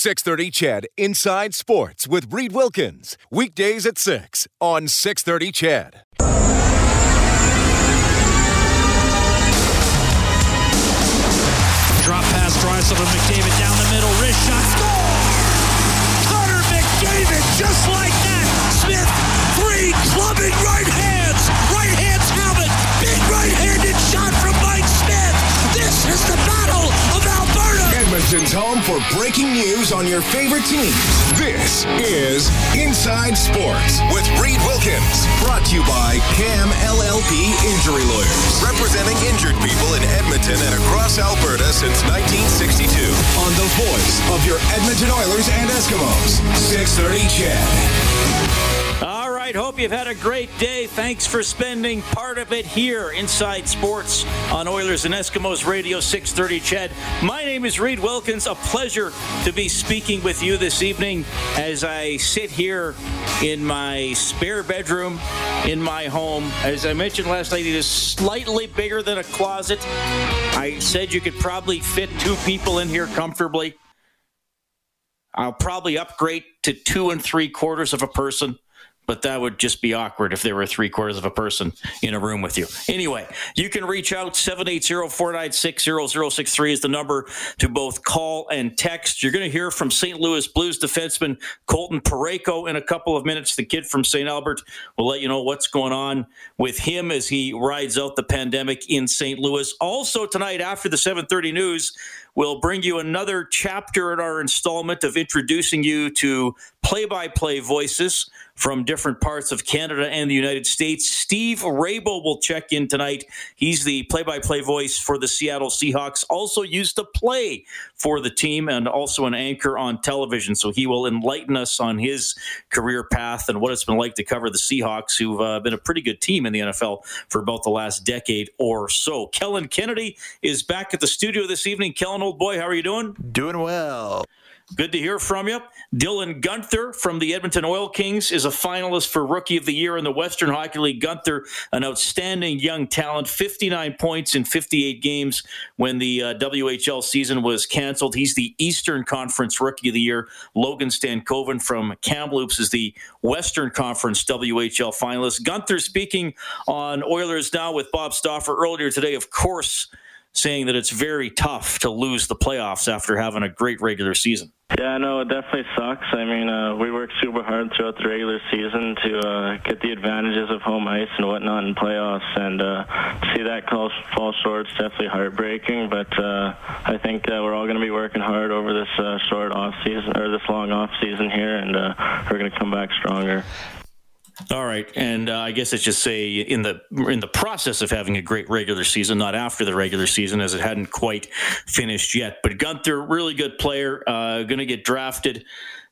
630 CHED Inside Sports with Reed Wilkins. Weekdays at 6 on 630 CHED. Drop pass, Draisaitl to McDavid down the middle, wrist shot, score! Connor McDavid, just like that. Smith, three clubbing right Home for breaking news on your favorite teams. This is Inside Sports with Reed Wilkins. Brought to you by CAM LLP Injury Lawyers. Representing injured people in Edmonton and across Alberta since 1962. On the voice of your Edmonton Oilers and Eskimos. 630 CHED. Right, hope you've had a great day. Thanks for spending part of it here inside sports on Oilers and Eskimos Radio 630 CHED. My name is Reed Wilkins. A pleasure to be speaking with you this evening as I sit here in my spare bedroom in my home. As I mentioned last night, it is slightly bigger than a closet. I said you could probably fit two people in here comfortably. I'll probably upgrade to two and three quarters of a person but that would just be awkward if there were three quarters of a person in a room with you. Anyway, you can reach out 780-496-0063 is the number to both call and text. You're going to hear from St. Louis Blues defenseman Colton Parayko in a couple of minutes. The kid from St. Albert will let you know what's going on with him as he rides out the pandemic in St. Louis. Also tonight after the 7:30 news, we'll bring you another chapter in our installment of introducing you to play-by-play voices from different parts of Canada and the United States. Steve Raible will check in tonight. He's the play by play voice for the Seattle Seahawks, also used to play for the team and also an anchor on television. So he will enlighten us on his career path and what it's been like to cover the Seahawks, who've uh, been a pretty good team in the NFL for about the last decade or so. Kellen Kennedy is back at the studio this evening. Kellen, old boy, how are you doing? Doing well. Good to hear from you. Dylan Guenther from the Edmonton Oil Kings is a finalist for Rookie of the Year in the Western Hockey League. Guenther, an outstanding young talent, 59 points in 58 games when the uh, WHL season was canceled. He's the Eastern Conference Rookie of the Year. Logan Stankoven from Kamloops is the Western Conference WHL finalist. Guenther speaking on Oilers Now with Bob Stauffer earlier today, of course, saying that it's very tough to lose the playoffs after having a great regular season. Yeah, no, it definitely sucks. I mean, uh, we worked super hard throughout the regular season to uh, get the advantages of home ice and whatnot in playoffs, and uh, see that call fall short is definitely heartbreaking. But uh, I think uh, we're all going to be working hard over this uh, short off season or this long off season here, and uh, we're going to come back stronger. All right, and uh, I guess it's just say in the in the process of having a great regular season, not after the regular season, as it hadn't quite finished yet. But Guenther, really good player, uh, going to get drafted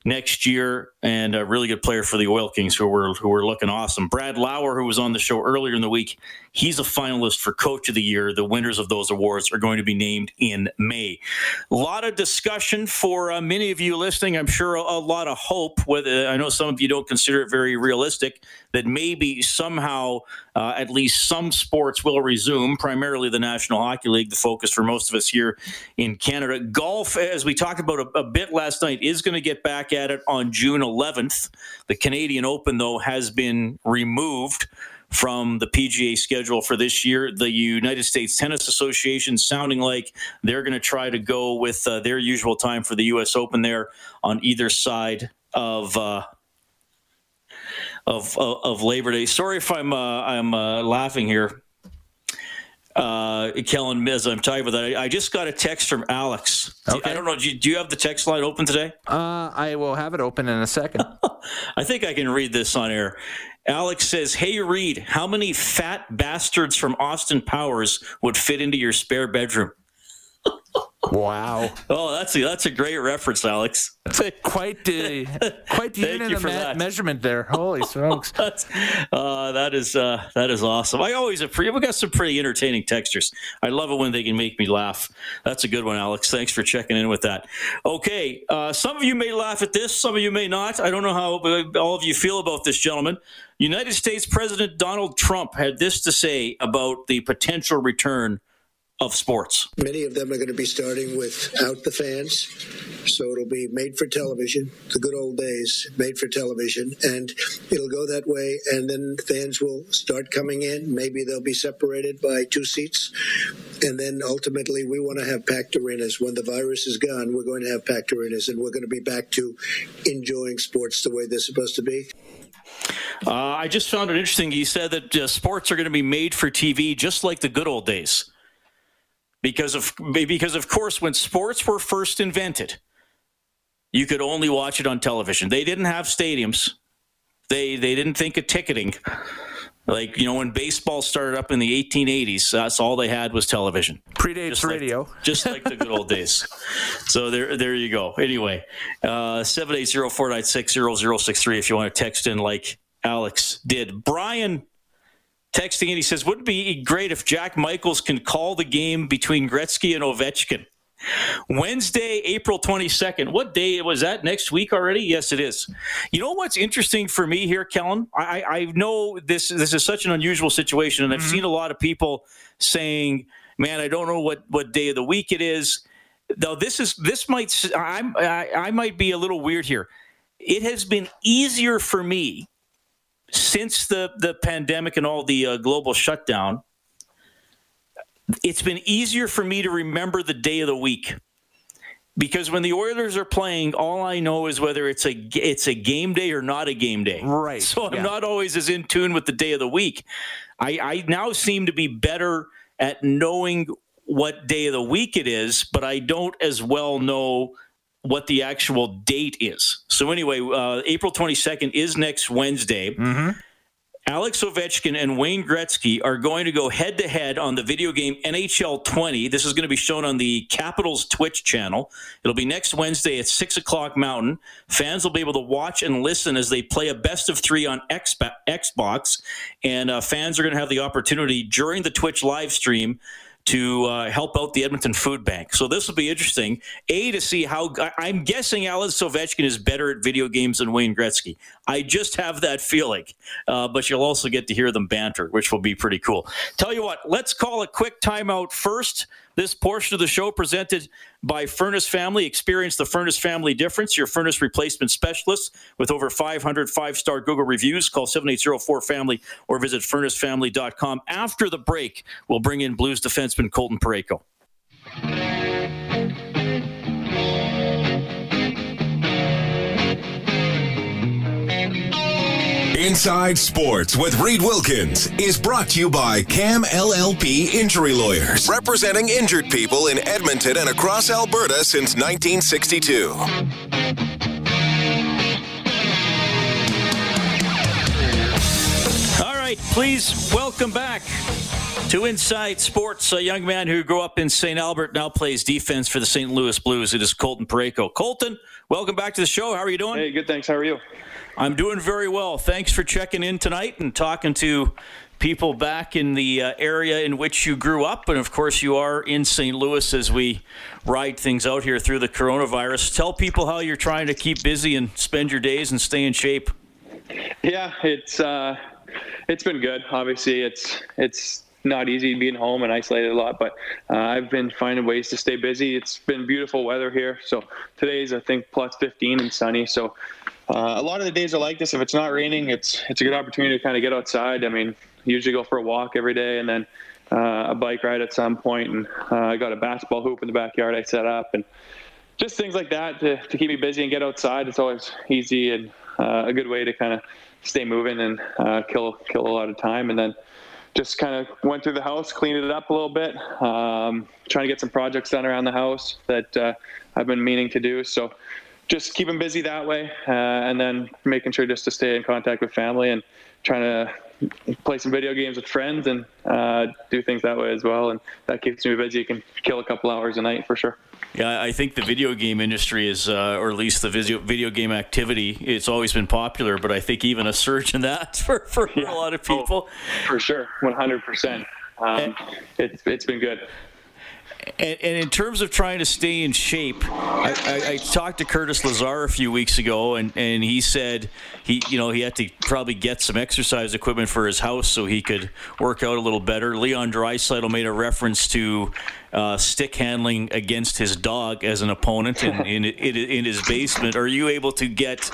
next year, and a really good player for the Oil Kings, who were who were looking awesome. Brad Lauer, who was on the show earlier in the week, he's a finalist for Coach of the Year. The winners of those awards are going to be named in May. A lot of discussion for uh, many of you listening. I'm sure a, a lot of hope. Whether I know some of you don't consider it very realistic that maybe somehow uh, at least some sports will resume. Primarily the National Hockey League, the focus for most of us here in Canada. Golf, as we talked about a, a bit last night, is going to get back at it on June 11th. The Canadian Open, though, has been removed from the PGA schedule for this year. The United States Tennis Association sounding like they're going to try to go with uh, their usual time for the U.S. Open there on either side of. Uh, of, of, of Labor Day. Sorry if I'm uh, I'm uh, laughing here, uh, Kellen Miz. I'm talking about that. I just got a text from Alex. Okay. I don't know. Do you, do you have the text line open today? Uh, I will have it open in a second. I think I can read this on air. Alex says, "Hey Reed, how many fat bastards from Austin Powers would fit into your spare bedroom?" Wow. Oh, that's a, that's a great reference, Alex. That's a, quite the quite the unit of me- measurement there. Holy smokes! That's, uh, that is uh, that is awesome. I always appreciate. We got some pretty entertaining textures. I love it when they can make me laugh. That's a good one, Alex. Thanks for checking in with that. Okay, uh, some of you may laugh at this, some of you may not. I don't know how uh, all of you feel about this, gentlemen. United States President Donald Trump had this to say about the potential return of sports. Many of them are going to be starting without the fans. So it'll be made for television, the good old days, made for television. And it'll go that way. And then fans will start coming in. Maybe they'll be separated by two seats. And then ultimately, we want to have packed arenas. When the virus is gone, we're going to have packed arenas and we're going to be back to enjoying sports the way they're supposed to be. Uh, I just found it interesting. He said that uh, sports are going to be made for TV, just like the good old days because of because of course when sports were first invented you could only watch it on television. They didn't have stadiums. They they didn't think of ticketing. Like you know when baseball started up in the 1880s that's all they had was television. Predates just radio. like, just like the good old days. So there there you go. Anyway uh 780-496-0063 if you want to text in like alex did. Brian texting in. He says, "Wouldn't it be great if Jack Michaels can call the game between Gretzky and Ovechkin?" Wednesday, April 22nd. What day was that? Next week already? Yes, it is. You know what's interesting for me here, Kellen? I, I know this this is such an unusual situation, and I've mm-hmm. seen a lot of people saying, "Man, I don't know what what day of the week it is." Though this is this might I'm, I, I might be a little weird here. It has been easier for me since the the pandemic and all the uh, global shutdown, it's been easier for me to remember the day of the week because when the Oilers are playing, all I know is whether it's a it's a game day or not a game day. Right. So I'm yeah. not always as in tune with the day of the week. I, I now seem to be better at knowing what day of the week it is, but I don't as well know what the actual date is. So anyway, uh, April 22nd is next Wednesday. Mm-hmm. Alex Ovechkin and Wayne Gretzky are going to go head to head on the video game NHL 20. This is going to be shown on the Capitals Twitch channel. It'll be next Wednesday at 6 o'clock Mountain. Fans will be able to watch and listen as they play a best of three on Xbox. And uh, fans are going to have the opportunity during the Twitch live stream to uh, help out the Edmonton Food Bank. So this will be interesting. A to see how I'm guessing Alex Ovechkin is better at video games than Wayne Gretzky. I just have that feeling. Uh, but you'll also get to hear them banter, which will be pretty cool. Tell you what, let's call a quick timeout first. This portion of the show presented by Furnace Family. Experience the Furnace Family difference. Your furnace replacement specialist with over 500 five-star Google reviews. Call 7804-FAMILY or visit furnacefamily.com. After the break, we'll bring in Blues defenseman Colton Parayko. Inside Sports with Reed Wilkins is brought to you by CAM LLP Injury Lawyers, representing injured people in Edmonton and across Alberta since 1962. All right, please welcome back to Inside Sports, a young man who grew up in St. Albert now plays defense for the St. Louis Blues. It is Colton Parayko. Colton, welcome back to the show. How are you doing? Hey, good, thanks. How are you? I'm doing very well. Thanks for checking in tonight and talking to people back in the uh, area in which you grew up. And of course, you are in St. Louis as we ride things out here through the coronavirus. Tell people how you're trying to keep busy and spend your days and stay in shape. Yeah, it's uh, it's been good. Obviously, it's it's not easy being home and isolated a lot, but uh, I've been finding ways to stay busy. It's been beautiful weather here. So today's I think plus 15 and sunny. So uh, a lot of the days are like this. If it's not raining, it's it's a good opportunity to kind of get outside. I mean, usually go for a walk every day, and then uh, a bike ride at some point. And uh, I got a basketball hoop in the backyard I set up, and just things like that to, to keep me busy and get outside. It's always easy and uh, a good way to kind of stay moving and uh, kill kill a lot of time. And then just kind of went through the house, cleaned it up a little bit, um, trying to get some projects done around the house that uh, I've been meaning to do. So just keep them busy that way, uh, and then making sure just to stay in contact with family and trying to play some video games with friends and uh, do things that way as well. And that keeps me busy. You can kill a couple hours a night for sure. Yeah, I think the video game industry is, uh, or at least the video video game activity, it's always been popular. But I think even a surge in that for, for yeah. a lot of people. Oh, for sure, one hundred percent. Um, it's it's been good. And, and, in terms of trying to stay in shape, I, I, I, talked to Curtis Lazar a few weeks ago, and, and he said he you know he had to probably get some exercise equipment for his house so he could work out a little better. Leon Draisaitl made a reference to uh, stick handling against his dog as an opponent in, in, in, in his basement. Are you able to get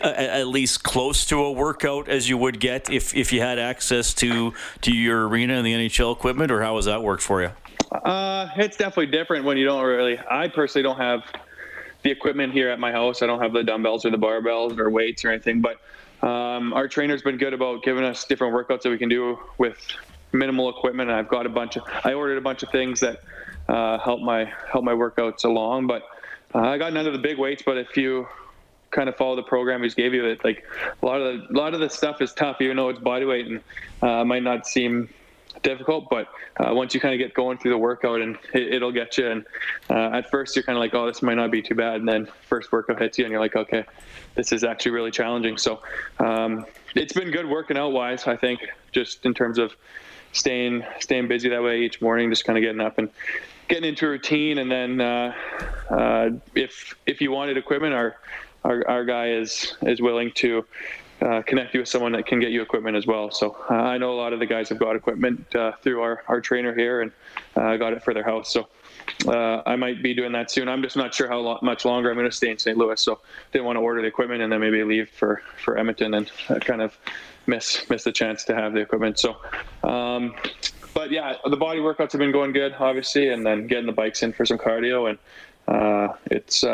at least close to a workout as you would get if, if you had access to to your arena and the NHL equipment, or how has that worked for you? Uh, it's definitely different when you don't really. I personally don't have the equipment here at my house. I don't have the dumbbells or the barbells or weights or anything, but um, our trainer's been good about giving us different workouts that we can do with minimal equipment. And I've got a bunch of. I ordered a bunch of things that uh, help my help my workouts along, but. Uh, I got none of the big weights, but if you kind of follow the program he's gave you, it like a lot of the, a lot of the stuff is tough, even though it's body weight and uh, might not seem difficult, but uh, once you kind of get going through the workout and it, will get you. And uh, at first you're kind of like, oh, this might not be too bad. And then first workout hits you and you're like, okay, this is actually really challenging. So um, it's been good working out wise, I think, just in terms of staying, staying busy that way each morning, just kind of getting up and getting into a routine. And then uh, uh, if, if you wanted equipment, our, our, our guy is, is willing to uh, connect you with someone that can get you equipment as well. So uh, I know a lot of the guys have got equipment uh, through our, our trainer here and uh, got it for their house. So uh, I might be doing that soon. I'm just not sure how lo- much longer I'm going to stay in St. Louis. So didn't want to order the equipment and then maybe leave for, for Edmonton and kind of miss miss the chance to have the equipment. So. Um, but yeah, the body workouts have been going good, obviously, and then getting the bikes in for some cardio, and it's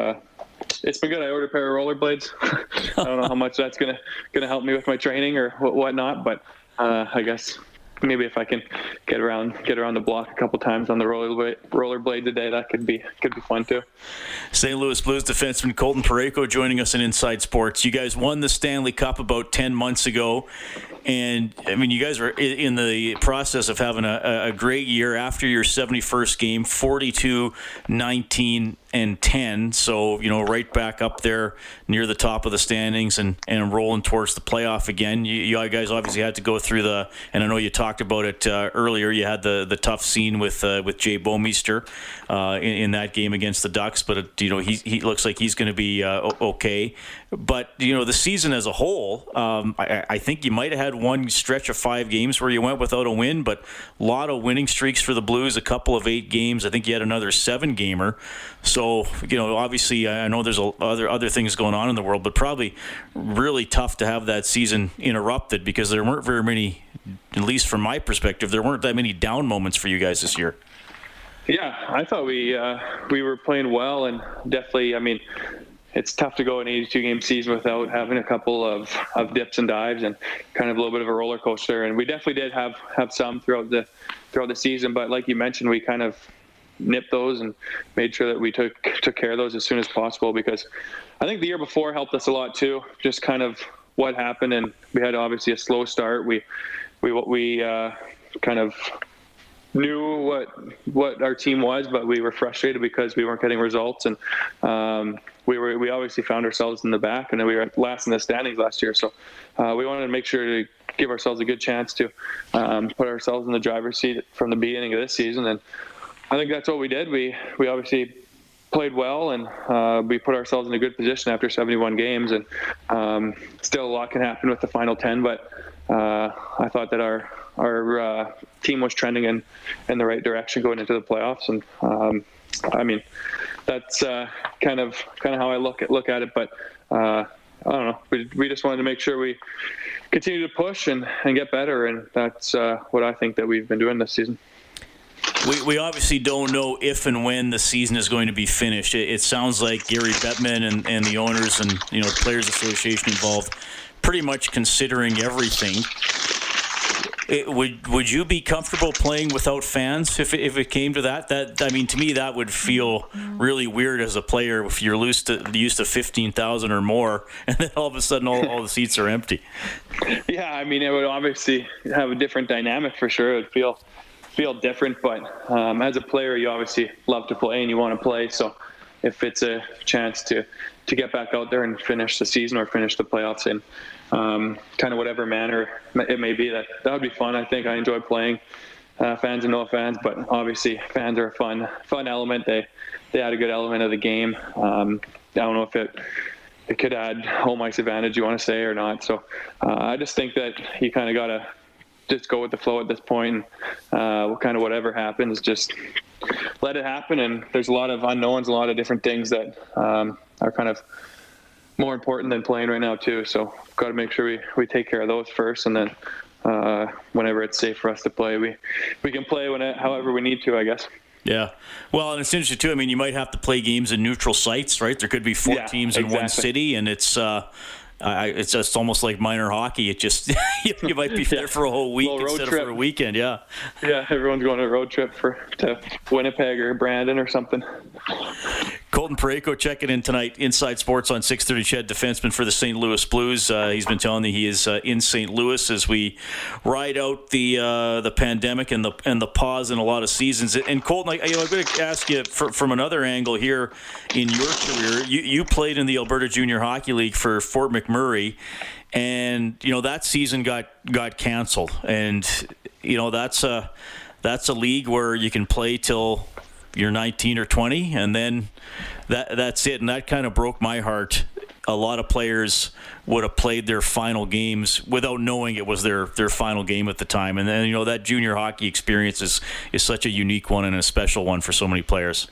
it's been good. I ordered a pair of rollerblades. I don't know how much that's gonna gonna help me with my training or whatnot, but uh, I guess maybe if I can get around get around the block a couple times on the rollerblade rollerblade today, that could be could be fun too. St. Louis Blues defenseman Colton Parayko joining us in Inside Sports. You guys won the Stanley Cup about ten months ago, and I mean, you guys were in the process of having a, a great year after your 71st game, 42, 19, and 10. So, you know, right back up there near the top of the standings and, and rolling towards the playoff again. You, you guys obviously had to go through the, and I know you talked about it uh, earlier, you had the, the tough scene with uh, with Jay Bouwmeester uh, in, in, that game against the Ducks, but, it, you know, he, he looks like he's going to be uh, okay. But, you know, the season as a whole, um, I, I think you might have had one stretch of five games where you went without a win, but a lot of winning streaks for the Blues, a couple of eight games. I think you had another seven gamer. So, you know, obviously, I know there's other other things going on in the world, but probably really tough to have that season interrupted because there weren't very many, at least from my perspective, there weren't that many down moments for you guys this year. Yeah, I thought we uh, we were playing well, and definitely, I mean, it's tough to go an 82 game season without having a couple of, of dips and dives and kind of a little bit of a roller coaster. And we definitely did have, have some throughout the throughout the season. But like you mentioned, we kind of nipped those and made sure that we took took care of those as soon as possible because I think the year before helped us a lot too. Just kind of what happened, and we had obviously a slow start. We we we uh, kind of knew what what our team was, but we were frustrated because we weren't getting results, and um, we were we obviously found ourselves in the back, and then we were last in the standings last year. So uh, we wanted to make sure to give ourselves a good chance to um, put ourselves in the driver's seat from the beginning of this season, and I think that's what we did. We we obviously played well, and uh, we put ourselves in a good position after 71 games, and um, still a lot can happen with the final 10, but uh, I thought that our our uh, team was trending in in the right direction going into the playoffs, and um, I mean that's uh, kind of kind of how I look at look at it. But uh, I don't know. We, we just wanted to make sure we continue to push and, and get better, and that's uh, what I think that we've been doing this season. We, we obviously don't know if and when the season is going to be finished. It, it sounds like Gary Bettman and, and the owners and you know players association involved pretty much considering everything. It, would would you be comfortable playing without fans if it, if it came to that? That I mean, to me, that would feel really weird as a player if you're used to used to fifteen thousand or more, and then all of a sudden all, all the seats are empty. Yeah, I mean, it would obviously have a different dynamic for sure. It would feel feel different, but um, as a player, you obviously love to play and you want to play. So if it's a chance to to get back out there and finish the season or finish the playoffs in um, kind of whatever manner it may be. That that would be fun. I think I enjoy playing uh, fans and no fans, but obviously fans are a fun fun element. They they add a good element of the game. Um, I don't know if it it could add home ice advantage you want to say or not. So uh, I just think that you kind of got to just go with the flow at this point. And, uh, kind of whatever happens, just let it happen. And there's a lot of unknowns, a lot of different things that um, are kind of more important than playing right now too. So got to make sure we, we take care of those first, and then uh, whenever it's safe for us to play, we we can play when it, however we need to, I guess. Yeah. Well, and it's interesting too. I mean, you might have to play games in neutral sites, right? There could be four Yeah, teams in exactly. one city, and it's. Uh, I, it's just almost like minor hockey. It just you, might be there for a whole week road instead of trip. for a weekend. Yeah. Yeah, everyone's going on a road trip for to Winnipeg or Brandon or something. Colton Parayko checking in tonight. Inside Sports on 6:30. CHED defenseman for the St. Louis Blues. Uh, he's been telling me he is uh, in St. Louis as we ride out the uh, the pandemic and the and the pause in a lot of seasons. And Colton, I'm going to ask you fr from another angle here. In your career, you you played in the Alberta Junior Hockey League for Fort McMurray, and you know that season got got canceled. And you know that's a that's a league where you can play till you're 19 or 20 and then that that's it. And that kind of broke my heart. A lot of players would have played their final games without knowing it was their their final game at the time. And then you know that junior hockey experience is is such a unique one and a special one for so many players.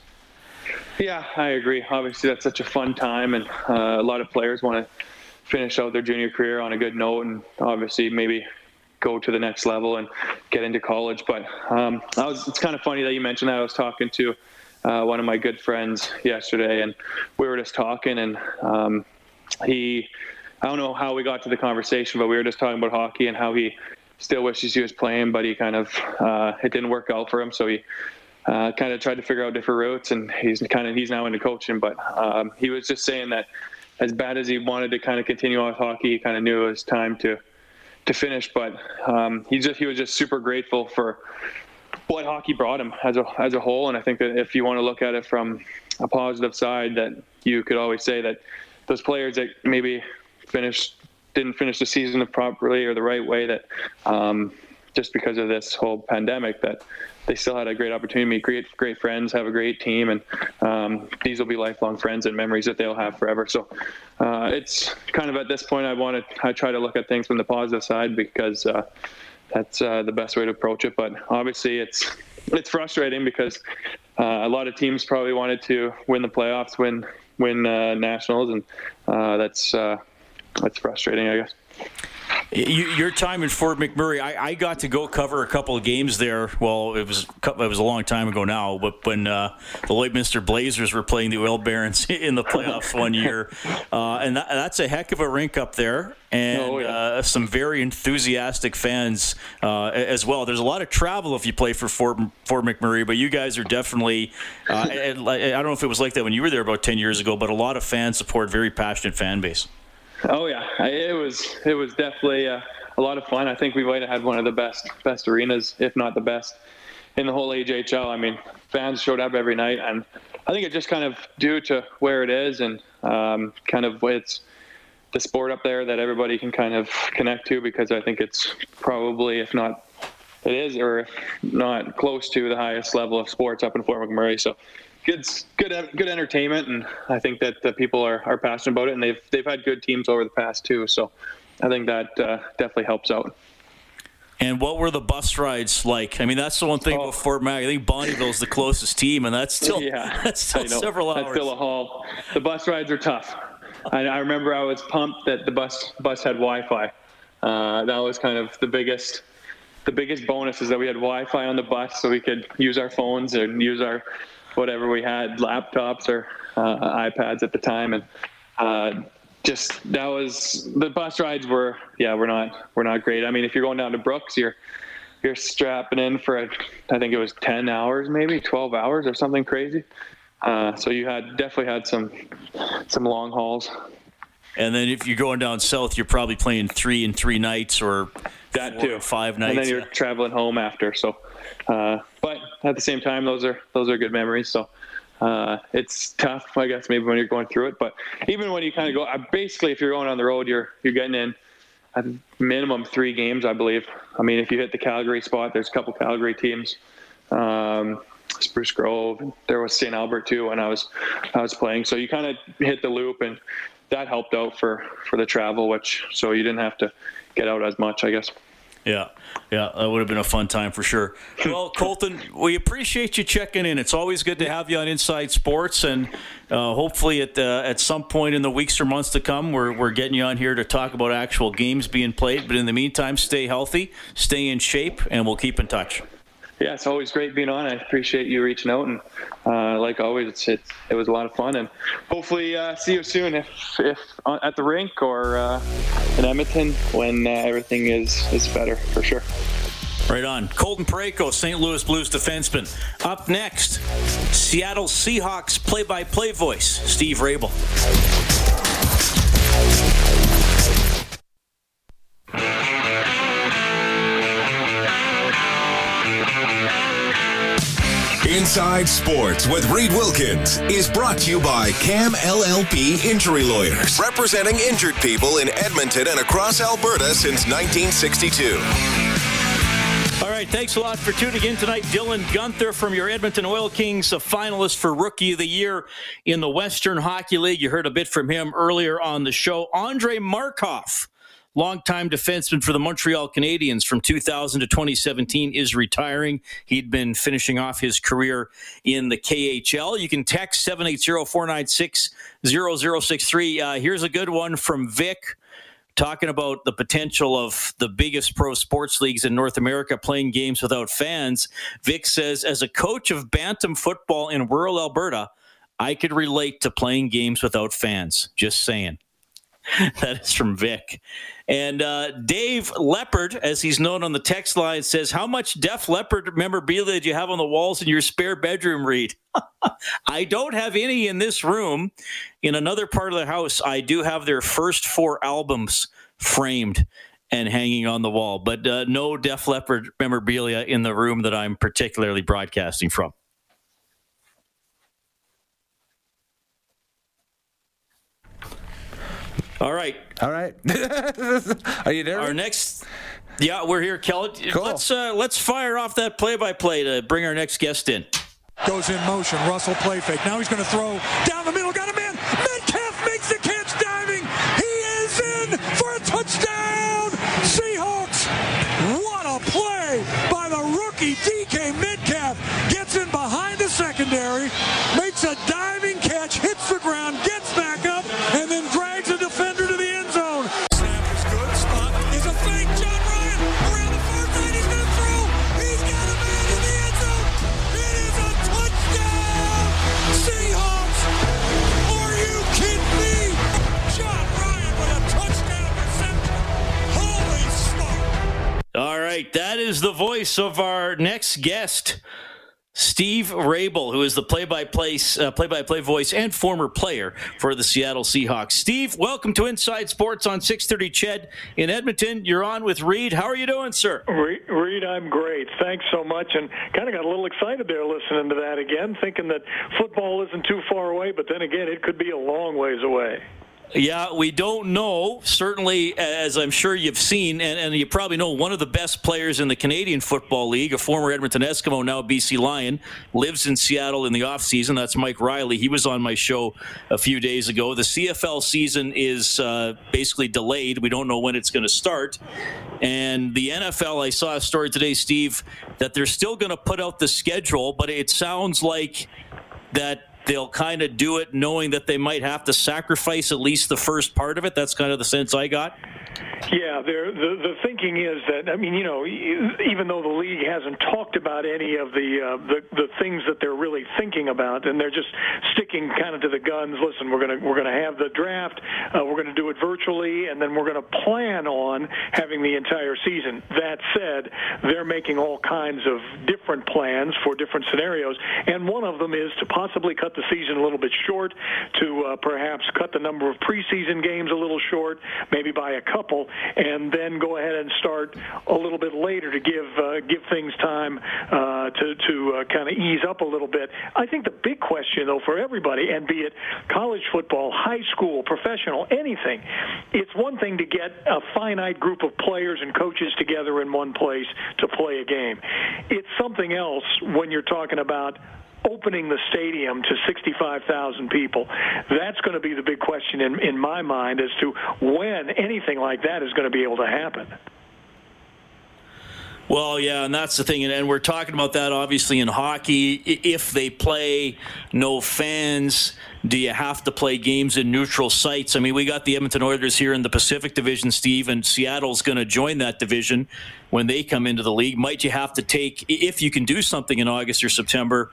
Yeah, I agree. Obviously, that's such a fun time, and uh, a lot of players want to finish out their junior career on a good note, and obviously maybe go to the next level and get into college. But um, was, it's kind of funny that you mentioned that. I was talking to uh, one of my good friends yesterday, and we were just talking, and um, he, I don't know how we got to the conversation, but we were just talking about hockey and how he still wishes he was playing, but he kind of uh, it didn't work out for him, so he uh, kind of tried to figure out different routes, and he's kind of he's now into coaching. But um, he was just saying that as bad as he wanted to kind of continue on with hockey, he kind of knew it was time to to finish. But um, he just he was just super grateful for what hockey brought him as a as a whole. And I think that if you want to look at it from a positive side, that you could always say that those players that maybe finished didn't finish the season properly or the right way, that um, just because of this whole pandemic, that they still had a great opportunity meet great friends, have a great team, and um, these will be lifelong friends and memories that they'll have forever. So uh, it's kind of at this point, I want to I try to look at things from the positive side because. Uh, that's uh, the best way to approach it. But obviously, it's it's frustrating because uh, a lot of teams probably wanted to win the playoffs, win win uh, nationals, and uh, that's that's frustrating, I guess. You, your time in Fort McMurray, I, I got to go cover a couple of games there. Well, it was it was a long time ago now, but when uh, the Lloydminster Blazers were playing the Oil Barons in the playoffs one year, uh, and that, that's a heck of a rink up there, and Oh, yeah. uh, some very enthusiastic fans uh, as well. There's a lot of travel if you play for Fort Fort McMurray, but you guys are definitely. Uh, and, I don't know if it was like that when you were there about ten years ago, but a lot of fan support, very passionate fan base. Oh yeah, it was it was definitely uh, a lot of fun. I think we might have had one of the best best arenas, if not the best, in the whole AJHL. I mean, fans showed up every night, and I think it's just kind of due to where it is and um, kind of it's the sport up there that everybody can kind of connect to because I think it's probably, if not, it is or if not close to the highest level of sports up in Fort McMurray. So good, good, good entertainment, and I think that the people are, are passionate about it, and they've they've had good teams over the past too. So I think that uh, definitely helps out. And what were the bus rides like? I mean, that's the one thing Oh. about Fort Mac. I think Bonnyville's the closest team, and that's still yeah, that's still several hours. That's still a haul. The bus rides are tough. I, I remember I was pumped that the bus bus had Wi-Fi. Uh, that was kind of the biggest the biggest bonus is that we had Wi-Fi on the bus, so we could use our phones and use our whatever we had, laptops or uh, iPads at the time, and uh, just that was the bus rides were yeah we're not we're not great. I mean, if you're going down to Brooks, you're you're strapping in for a, I think it was 10 hours, maybe 12 hours or something crazy. Uh, so you had definitely had some some long hauls. and then if you're going down south, you're probably playing three and three nights or That too. or five nights. and then you're traveling home after. So, uh, but at the same time, those are those are good memories. So. Uh, it's tough, I guess, maybe when you're going through it. But even when you kind of go, basically, if you're going on the road, you're you're getting in a minimum three games, I believe. I mean, if you hit the Calgary spot, there's a couple Calgary teams. Um, Spruce Grove, there was St. Albert too when I was I was playing. So you kind of hit the loop, and that helped out for for the travel, which so you didn't have to get out as much, I guess. Yeah, yeah, that would have been a fun time for sure. Well, Colton, we appreciate you checking in. It's always good to have you on Inside Sports, and uh, hopefully at uh, at some point in the weeks or months to come, we're we're getting you on here to talk about actual games being played. But in the meantime, stay healthy, stay in shape, and we'll keep in touch yeah, it's always great being on. I appreciate you reaching out, and uh, like always, it's, it's, it was a lot of fun, and hopefully uh, see you soon, if if at the rink or uh, in Edmonton when uh, everything is is better for sure. Right on. Colton Parayko, St. Louis Blues defenseman. Up next, Seattle Seahawks play-by-play voice, Steve Raible. Inside Sports with Reed Wilkins is brought to you by Cam LLP Injury Lawyers, representing injured people in Edmonton and across Alberta since 1962. All right, thanks a lot for tuning in tonight. Dylan Guenther from your Edmonton Oil Kings, a finalist for Rookie of the Year in the Western Hockey League. You heard a bit from him earlier on the show. Andre Markov longtime defenseman for the Montreal Canadiens from 2000 to 2017, is retiring. He'd been finishing off his career in the KHL. You can text 780 496 0063. Uh, here's a good one from Vic talking about the potential of the biggest pro sports leagues in North America playing games without fans. Vic says, as a coach of bantam football in rural Alberta, I could relate to playing games without fans. Just saying. that is from Vic. And uh, Dave Leopard, as he's known on the text line, says, How much Def Leppard memorabilia do you have on the walls in your spare bedroom, Reed? I don't have any in this room. In another part of the house, I do have their first four albums framed and hanging on the wall, but uh, no Def Leppard memorabilia in the room that I'm particularly broadcasting from. All right. All right. Are you there? Our next, yeah, we're here, Kelly. Cool. Let's uh, let's fire off that play-by-play to bring our next guest in. Goes in motion. Russell play fake. Now he's going to throw down the middle. Got a man. Metcalf makes the catch diving. He is in for a touchdown. Seahawks. What a play by the rookie DK Metcalf. Gets in behind the secondary. Makes a diving right, that is the voice of our next guest, Steve Raible, who is the play-by-play uh, play-by-play voice and former player for the Seattle Seahawks. Steve, welcome to Inside Sports on 6:30 CHED in Edmonton. You're on with Reed. How are you doing, sir? Re- Reed, I'm great. Thanks so much. And kind of got a little excited there listening to that again, thinking that football isn't too far away, but then again, it could be a long ways away. Yeah, we don't know. Certainly, as I'm sure you've seen, and, and, you probably know, one of the best players in the Canadian Football League, a former Edmonton Eskimo, now BC Lion, lives in Seattle in the offseason. That's Mike Reilly. He was on my show a few days ago. The CFL season is uh, basically delayed. We don't know when it's going to start. And the NFL, I saw a story today, Steve, that they're still going to put out the schedule, but it sounds like that they'll kind of do it knowing that they might have to sacrifice at least the first part of it. That's kind of the sense I got. Yeah, the the thinking is that I mean, you know, even though the league hasn't talked about any of the uh, the the things that they're really thinking about, and they're just sticking kind of to the guns. Listen, we're gonna we're gonna have the draft, uh, we're gonna do it virtually, and then we're gonna plan on having the entire season. That said, they're making all kinds of different plans for different scenarios, and one of them is to possibly cut the season a little bit short, to uh, perhaps cut the number of preseason games a little short, maybe by a couple schedule and then go ahead and start a little bit later to give uh, give things time uh, to to uh, kind of ease up a little bit. I think the big question though for everybody, and be it college football, high school, professional, anything, it's one thing to get a finite group of players and coaches together in one place to play a game. It's something else when you're talking about opening the stadium to 65,000 people. That's going to be the big question in, in my mind as to when anything like that is going to be able to happen. Well, yeah, and that's the thing, and, we're talking about that obviously in hockey. If they play no fans, do you have to play games in neutral sites? I mean, we got the Edmonton Oilers here in the Pacific Division, Steve, and Seattle's going to join that division when they come into the league. Might you have to take, if you can do something in August or September,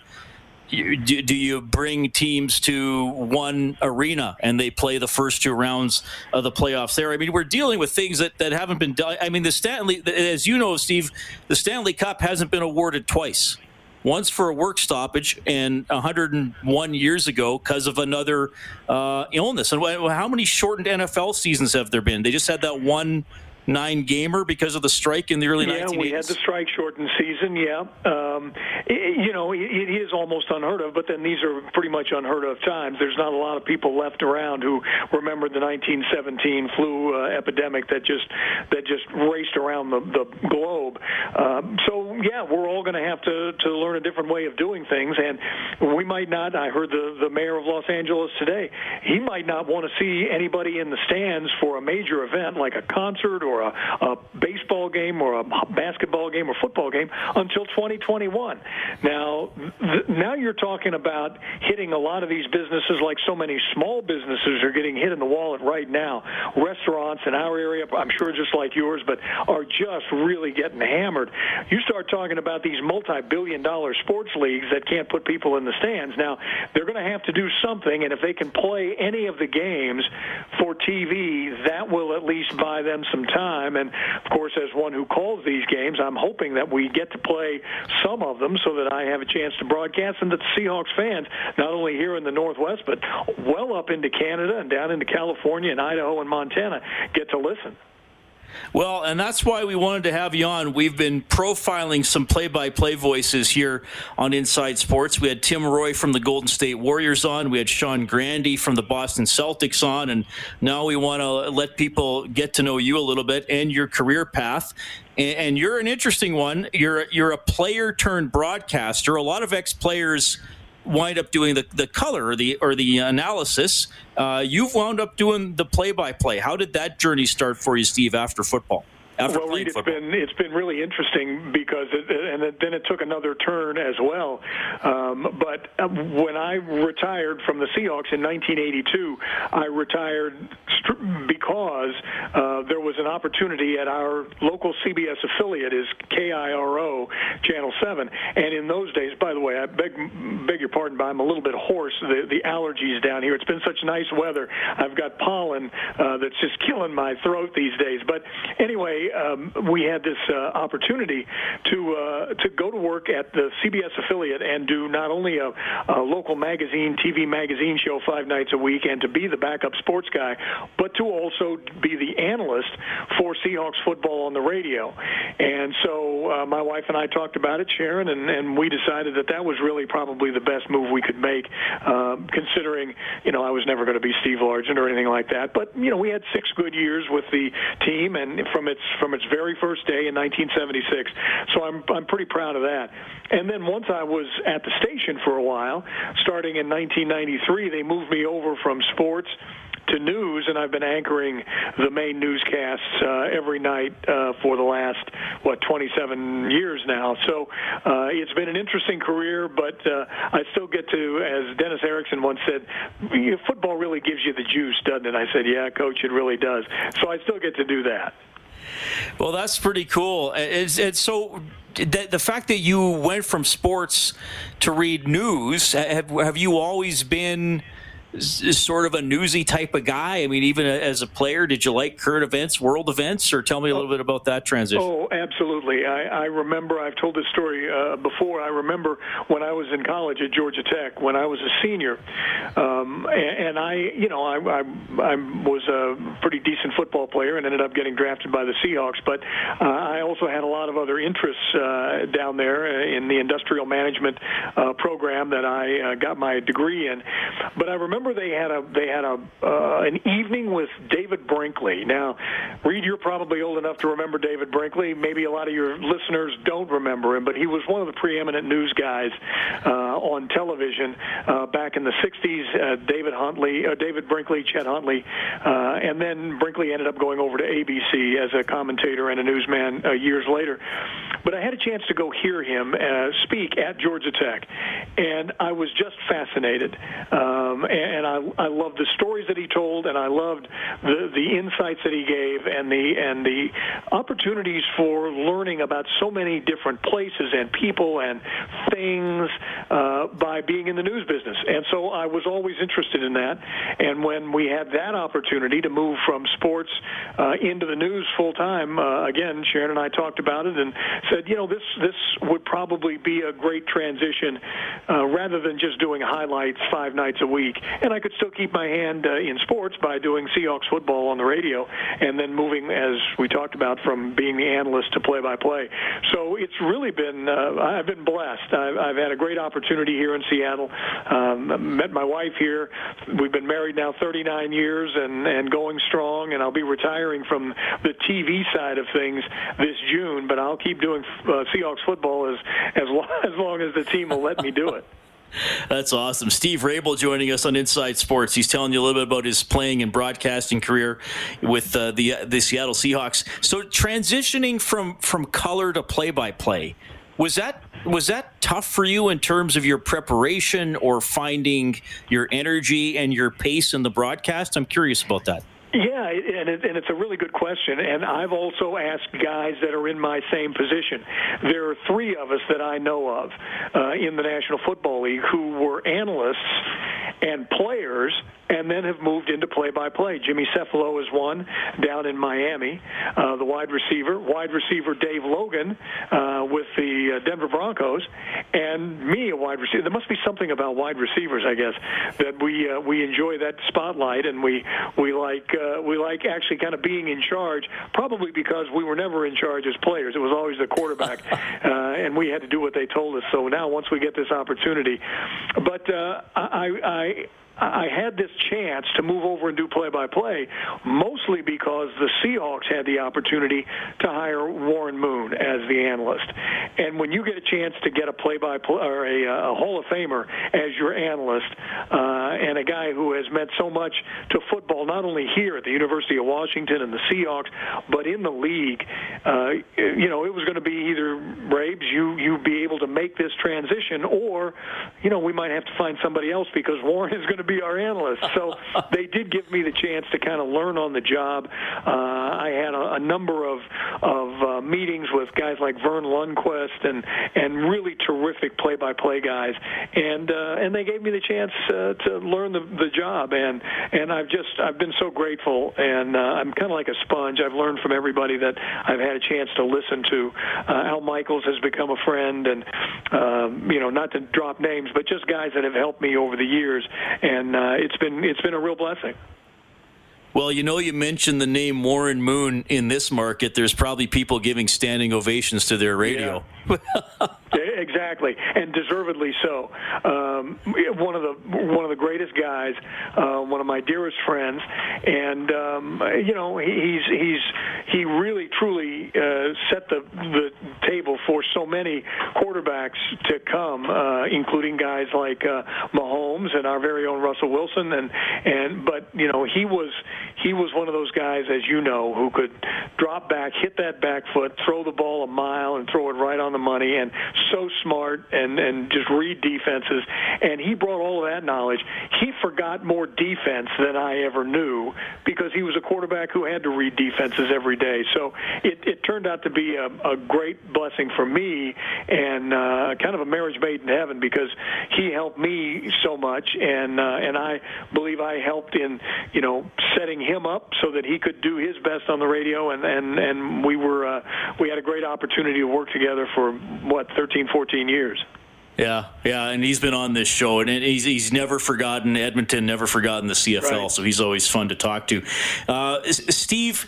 do, do you bring teams to one arena and they play the first two rounds of the playoffs there? I mean, we're dealing with things that, that haven't been done. I mean, the Stanley, as you know, Steve, the Stanley Cup hasn't been awarded twice. Once for a work stoppage, and 101 years ago because of another uh, illness. And how many shortened NFL seasons have there been? They just had that one nine gamer because of the strike in the early yeah, 1980s? we had the strike shortened season. Yeah, um, it, you know, it, it is almost unheard of. But then these are pretty much unheard of times. There's not a lot of people left around who remember the 1917 flu uh, epidemic that just that just raced around the, the globe. Um, so yeah, we're all going to have to to learn a different way of doing things, and we might not. I heard the the mayor of Los Angeles today. He might not want to see anybody in the stands for a major event like a concert or or a, a baseball game or a basketball game or football game until 2021. Now, th- now you're talking about hitting a lot of these businesses like so many small businesses are getting hit in the wallet right now. Restaurants in our area, I'm sure just like yours, but are just really getting hammered. You start talking about these multi-billion dollar sports leagues that can't put people in the stands. Now, they're going to have to do something, and if they can play any of the games for TV, that will at least buy them some time time. And of course, as one who calls these games, I'm hoping that we get to play some of them so that I have a chance to broadcast and that the Seahawks fans, not only here in the Northwest, but well up into Canada and down into California and Idaho and Montana, get to listen. Well, and that's why we wanted to have you on. We've been profiling some play by play voices here on Inside Sports. We had Tim Roye from the Golden State Warriors on, we had Sean Grande from the Boston Celtics on, and now we want to let people get to know you a little bit and your career path. And you're an interesting one. You're you're a player turned broadcaster. A lot of ex players wind up doing the, the color or the or the analysis. Uh, you've wound up doing the play by play. How did that journey start for you, Steve, after football? After well, Reed, it's football? been it's been really interesting because it, and it, then it took another turn as well. Um, but uh, when I retired from the Seahawks in 1982, I retired because uh, there was an opportunity at our local CBS affiliate is KIRO Channel 7, and in those days, by the way, I beg beg your pardon, but I'm a little bit hoarse. The the allergies down here. It's been such nice weather. I've got pollen uh, that's just killing my throat these days. But anyway, um, we had this uh, opportunity to uh, to go to work at the CBS affiliate and do not only a, a local magazine, TV magazine show five nights a week, and to be the backup sports guy, but to also be the analyst for Seahawks football on the radio. And so uh, my wife and I talked about it, Sharon, and, and we decided that that was really probably the best move we could make, uh, considering you know I was never going to be Steve Largent or anything like that. But you know we had six good years with the team, and from its from its very first day in 1976. So I'm I'm pretty proud of that. And then once I was at the station for a while, starting in 1993, they moved me over from sports to news, and I've been anchoring the main newscasts uh, every night uh, for the last what 27 years now. So uh, it's been an interesting career, but uh, I still get to, as Dennis Erickson once said, football really gives you the juice, doesn't it? I said, yeah, coach, it really does. So I still get to do that. Well, that's pretty cool. It's, it's so the, the fact that you went from sports to read news. Have, have you always been sort of a newsy type of guy? I mean, even as a player, did you like current events, world events, or tell me a little bit about that transition? Oh, absolutely. I, I remember, I've told this story uh, before. I remember when I was in college at Georgia Tech, when I was a senior, um, and, and I, you know, I, I, I was a pretty decent football player and ended up getting drafted by the Seahawks, but uh, I also had a lot of other interests uh, down there in the industrial management uh, program that I uh, got my degree in. But I remember they had a they had a uh, an evening with David Brinkley. Now, Reed, you're probably old enough to remember David Brinkley. Maybe a lot of your listeners don't remember him, but he was one of the preeminent news guys uh, on television uh, back in the '60s. Uh, David Huntley, uh, David Brinkley, Chet Huntley, uh, and then Brinkley ended up going over to ABC as a commentator and a newsman uh, years later. But I had a chance to go hear him uh, speak at Georgia Tech, and I was just fascinated. Um, and I, I loved the stories that he told, and I loved the the insights that he gave, and the and the opportunities for learning about so many different places and people and things uh, by being in the news business. And so I was always interested in that. And when we had that opportunity to move from sports uh, into the news full time, uh, again, Sharon and I talked about it and said, you know, this this would probably be a great transition uh, rather than just doing highlights five nights a week. And I could still keep my hand uh, in sports by doing Seahawks football on the radio and then moving, as we talked about, from being the analyst to play-by-play. So it's really been, uh, I've been blessed. I've, I've had a great opportunity here in Seattle. Um, met my wife here. We've been married now 39 years and, and going strong, and I'll be retiring from the TV side of things this June, but I'll keep doing uh, Seahawks football as, as, long, as long as the team will let me do it. That's awesome. Steve Raible joining us on Inside Sports. He's telling you a little bit about his playing and broadcasting career with uh, the the Seattle Seahawks. So transitioning from from color to play by play, was that was that tough for you in terms of your preparation or finding your energy and your pace in the broadcast? I'm curious about that. Yeah, and, it, and it's a really good question. And I've also asked guys that are in my same position. There are three of us that I know of uh, in the National Football League who were analysts and players and then have moved into play-by-play. Jimmy Cefalo is one down in Miami, uh, the wide receiver, wide receiver Dave Logan uh, with the uh, Denver Broncos, and me, a wide receiver. There must be something about wide receivers, I guess, that we uh, we enjoy that spotlight and we we like uh, we like actually kind of being in charge. Probably because we were never in charge as players; it was always the quarterback, uh, and we had to do what they told us. So now, once we get this opportunity, but uh, I, I I had this chance to move over and do play-by-play, mostly because the Seahawks had the opportunity to hire Warren Moon as the analyst. And when you get a chance to get a play-by-play or a, a Hall of Famer as your analyst, uh, and a guy who has meant so much to football, not only here at the University of Washington and the Seahawks, but in the league, uh, you know, it was going to be either Rabes, you you be able to make this transition, or you know, we might have to find somebody else because Warren is going to be our analyst. So they did give me the chance to kind of learn on the job. Uh, I had a, a number of of uh, meetings with guys like Verne Lundquist and and really terrific play-by-play guys, and uh, and they gave me the chance uh, to learn the the job, and and I've just I've been so grateful, and uh, I'm kind of like a sponge. I've learned from everybody that I've had a chance to listen to. Uh, Al Michaels has become a friend, and um, you know, not to drop names, but just guys that have helped me over the years, and uh, it's been it's been a real blessing. Well, you know, you mentioned the name Warren Moon in this market. There's probably people giving standing ovations to their radio. Yeah. exactly, and deservedly so. Um, one of the one of the greatest guys, uh, one of my dearest friends, and um, you know he's he's he really truly uh, set the the table for so many quarterbacks to come, uh, including guys like uh, Mahomes and our very own Russell Wilson, and and but you know he was he was one of those guys, as you know, who could drop back, hit that back foot, throw the ball a mile, and throw it right on the money, and so smart and and just read defenses, and he brought all of that knowledge. He forgot more defense than I ever knew because he was a quarterback who had to read defenses every day. So it, it turned out to be a, a great blessing for me and uh, kind of a marriage made in heaven because he helped me so much, and uh, and I believe I helped in you know setting him up so that he could do his best on the radio, and and and we were uh, we had a great opportunity to work together for what 13, 14 years. Yeah, yeah, and he's been on this show, and he's he's never forgotten Edmonton, never forgotten the CFL, right. so he's always fun to talk to. Uh, Steve,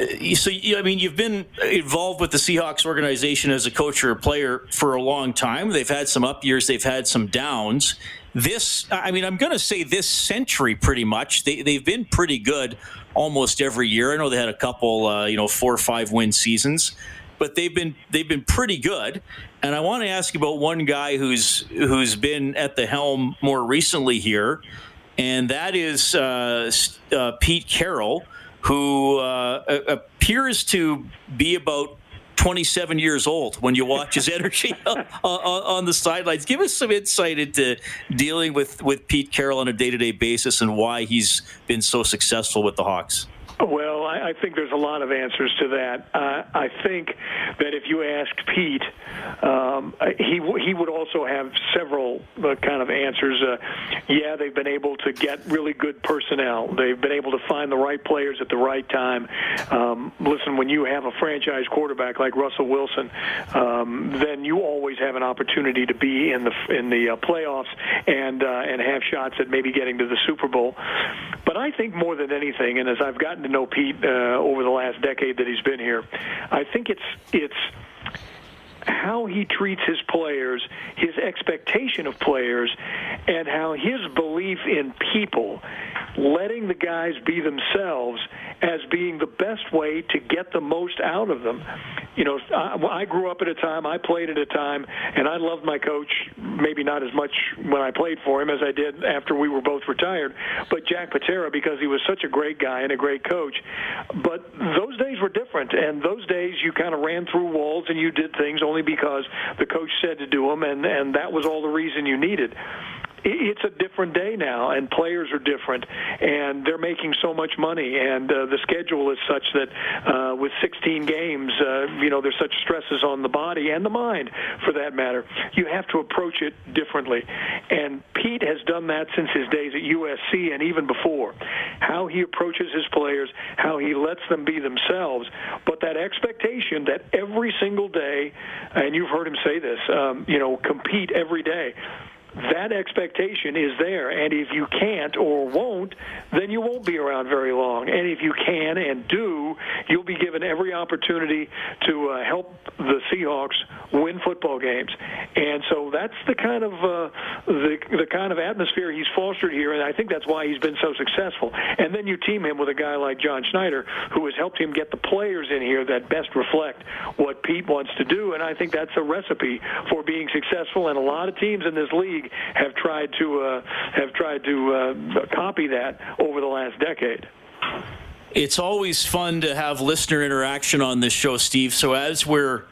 uh, so I mean, you've been involved with the Seahawks organization as a coach or a player for a long time. They've had some up years, they've had some downs. This, I mean, I'm going to say this century, pretty much. They they've been pretty good almost every year. I know they had a couple, uh, you know, four or five win seasons but they've been they've been pretty good. And I want to ask you about one guy who's who's been at the helm more recently here, and that is uh, uh, Pete Carroll, who uh, appears to be about 27 years old when you watch his energy on, on, the sidelines. Give us some insight into dealing with, with Pete Carroll on a day to day basis and why he's been so successful with the Hawks. I think there's a lot of answers to that. Uh, I think that if you asked Pete, um, he he would also have several uh, kind of answers. Uh, yeah, they've been able to get really good personnel. They've been able to find the right players at the right time. Um, listen, when you have a franchise quarterback like Russell Wilson, um, then you always have an opportunity to be in the in the uh, playoffs and uh, and have shots at maybe getting to the Super Bowl. But I think more than anything, and as I've gotten to know Pete uh, Uh, over the last decade that he's been here. I think it's it's how he treats his players, his expectation of players, and how his belief in people, letting the guys be themselves as being the best way to get the most out of them. You know, I, I grew up at a time, I played at a time, and I loved my coach, maybe not as much when I played for him as I did after we were both retired, but Jack Patera because he was such a great guy and a great coach. But those days were different, and those days you kind of ran through walls and you did things only because the coach said to do them, and, and that was all the reason you needed it's a different day now, and players are different, and they're making so much money, and uh, the schedule is such that uh, with 16 games, uh, you know, there's such stresses on the body and the mind, for that matter. You have to approach it differently, and Pete has done that since his days at USC and even before. How he approaches his players, how he lets them be themselves, but that expectation that every single day, and you've heard him say this, um, you know, compete every day that expectation is there. And if you can't or won't, then you won't be around very long. And if you can and do, you'll be given every opportunity to uh, help the Seahawks win football games. And so that's the kind of uh, the the kind of atmosphere he's fostered here, and I think that's why he's been so successful. And then you team him with a guy like John Schneider, who has helped him get the players in here that best reflect what Pete wants to do. And I think that's a recipe for being successful. And a lot of teams in this league have tried to uh, have tried to uh, copy that over the last decade. It's always fun to have listener interaction on this show, Steve. So as we're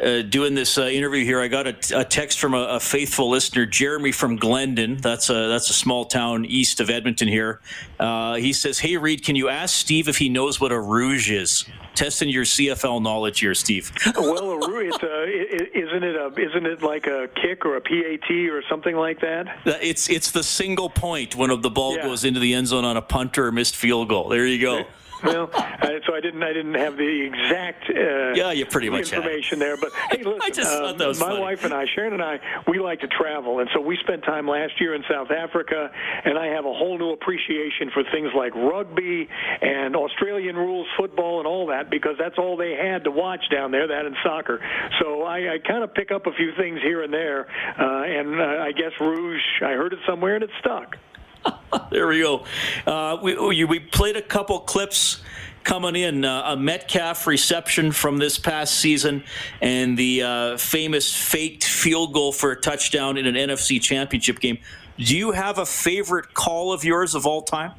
uh, doing this uh, interview here, I got a, a text from a, a, faithful listener, Jeremy from Glendon. That's a that's a small town east of Edmonton here. Uh, he says, "Hey Reid, can you ask Steve if he knows what a rouge is?" Testing your CFL knowledge here, Steve. well, a rouge, it's a, isn't it a isn't it like a kick or a PAT or something like that? Uh, it's it's the single point when the ball yeah. goes into the end zone on a punter or missed field goal. There you go well, uh, so I didn't I didn't have the exact uh, yeah, you pretty much information there. But hey, listen, I uh, my funny. wife and I, Sharon and I, we like to travel, and so we spent time last year in South Africa, and I have a whole new appreciation for things like rugby and Australian rules football and all that because that's all they had to watch down there, that and soccer. So I, I kind of pick up a few things here and there, uh, and uh, I guess Rouge, I heard it somewhere and it stuck. there we go. Uh, we, we played a couple clips coming in uh, a Metcalf reception from this past season and the uh, famous faked field goal for a touchdown in an NFC championship game. Do you have a favorite call of yours of all time?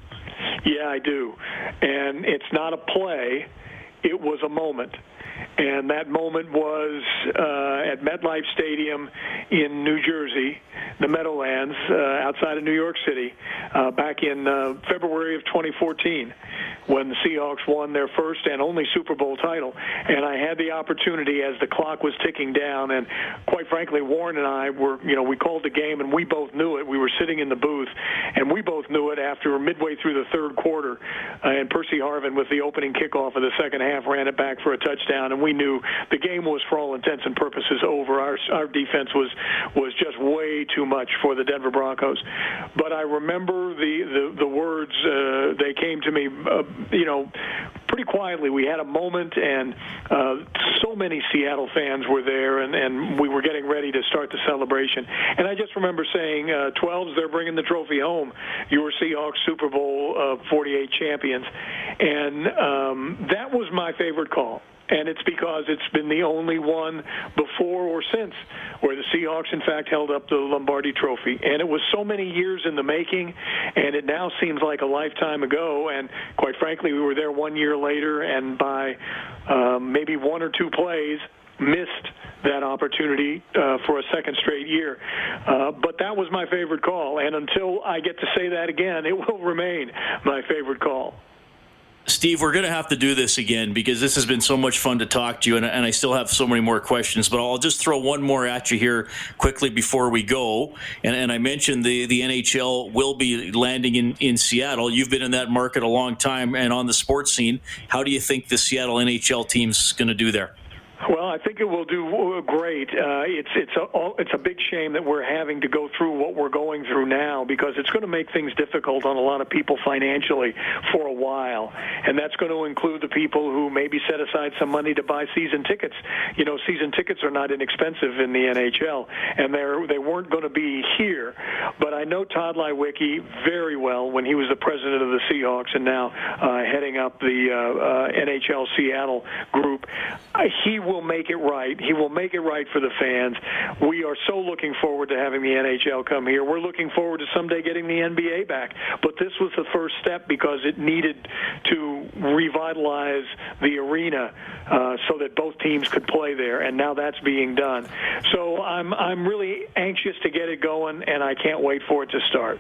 Yeah, I do. And it's not a play it was a moment. And that moment was uh, at MetLife Stadium in New Jersey, the Meadowlands, uh, outside of New York City, uh, back in uh, February of 2014 when the Seahawks won their first and only Super Bowl title. And I had the opportunity as the clock was ticking down, and quite frankly, Warren and I were, you know, we called the game and we both knew it. We were sitting in the booth, and we both knew it after midway through the third quarter. Uh, and Percy Harvin, with the opening kickoff of the second half, ran it back for a touchdown, and we knew the game was, for all intents and purposes, over. Our our defense was was just way too much for the Denver Broncos. But I remember the the, the words uh, they came to me. Uh, you know, pretty quietly. We had a moment, and uh, so many Seattle fans were there, and, and we were getting ready to start the celebration. And I just remember saying, uh, 12s, they're bringing the trophy home. You were Seahawks Super Bowl uh, 48 champions. And um, that was my favorite call and it's because it's been the only one before or since where the Seahawks, in fact, held up the Lombardi Trophy. And it was so many years in the making, and it now seems like a lifetime ago. And quite frankly, we were there one year later, and by um, maybe one or two plays, missed that opportunity uh, for a second straight year. Uh, but that was my favorite call, and until I get to say that again, it will remain my favorite call. Steve, we're going to have to do this again because this has been so much fun to talk to you, and, and, I still have so many more questions. But I'll just throw one more at you here quickly before we go. And, and I mentioned the, the NHL will be landing in, in Seattle. You've been in that market a long time and on the sports scene. How do you think the Seattle NHL team's going to do there? Well, I think it will do great. Uh, it's it's a it's a big shame that we're having to go through what we're going through now because it's going to make things difficult on a lot of people financially for a while, and that's going to include the people who maybe set aside some money to buy season tickets. You know, season tickets are not inexpensive in the NHL, and they're they weren't going to be here. But I know Tod Leiweke very well when he was the president of the Seahawks and now uh, heading up the uh, uh NHL Seattle group. Uh, he will make it right. He will make it right for the fans. We are so looking forward to having the NHL come here. We're looking forward to someday getting the NBA back. But this was the first step because it needed to revitalize the arena uh, so that both teams could play there, and now that's being done. So I'm I'm really anxious to get it going, and I can't wait for it to start.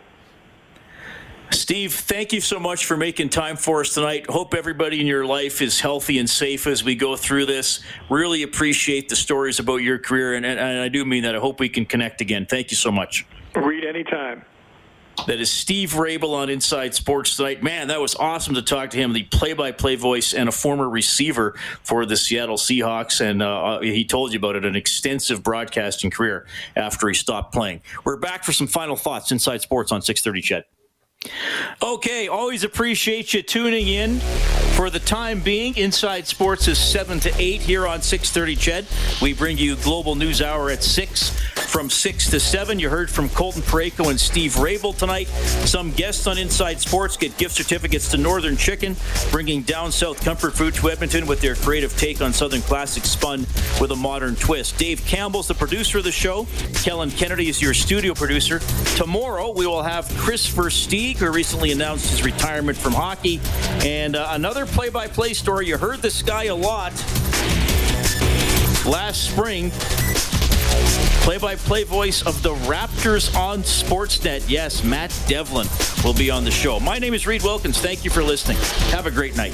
Steve, thank you so much for making time for us tonight. Hope everybody in your life is healthy and safe as we go through this. Really appreciate the stories about your career, and, and I do mean that. I hope we can connect again. Thank you so much. Reid anytime. That is Steve Raible on Inside Sports tonight. Man, that was awesome to talk to him, the play by play voice and a former receiver for the Seattle Seahawks. And uh, he told you about it, an extensive broadcasting career after he stopped playing. We're back for some final thoughts inside sports on 630 CHED. Okay, always appreciate you tuning in. For the time being, Inside Sports is 7 to 8 here on 630 CHED. We bring you Global News Hour at 6 from 6 to 7. You heard from Colton Parayko and Steve Raible tonight. Some guests on Inside Sports get gift certificates to Northern Chicken, bringing down south comfort food to Edmonton with their creative take on Southern classics spun with a modern twist. Dave Campbell's the producer of the show. Kellen Kennedy is your studio producer. Tomorrow, we will have Kris Versteeg who recently announced his retirement from hockey. And uh, another play by play story. You heard this guy a lot last spring. Play by play voice of the Raptors on Sportsnet. Yes, Matt Devlin will be on the show. My name is Reid Wilkins. Thank you for listening. Have a great night.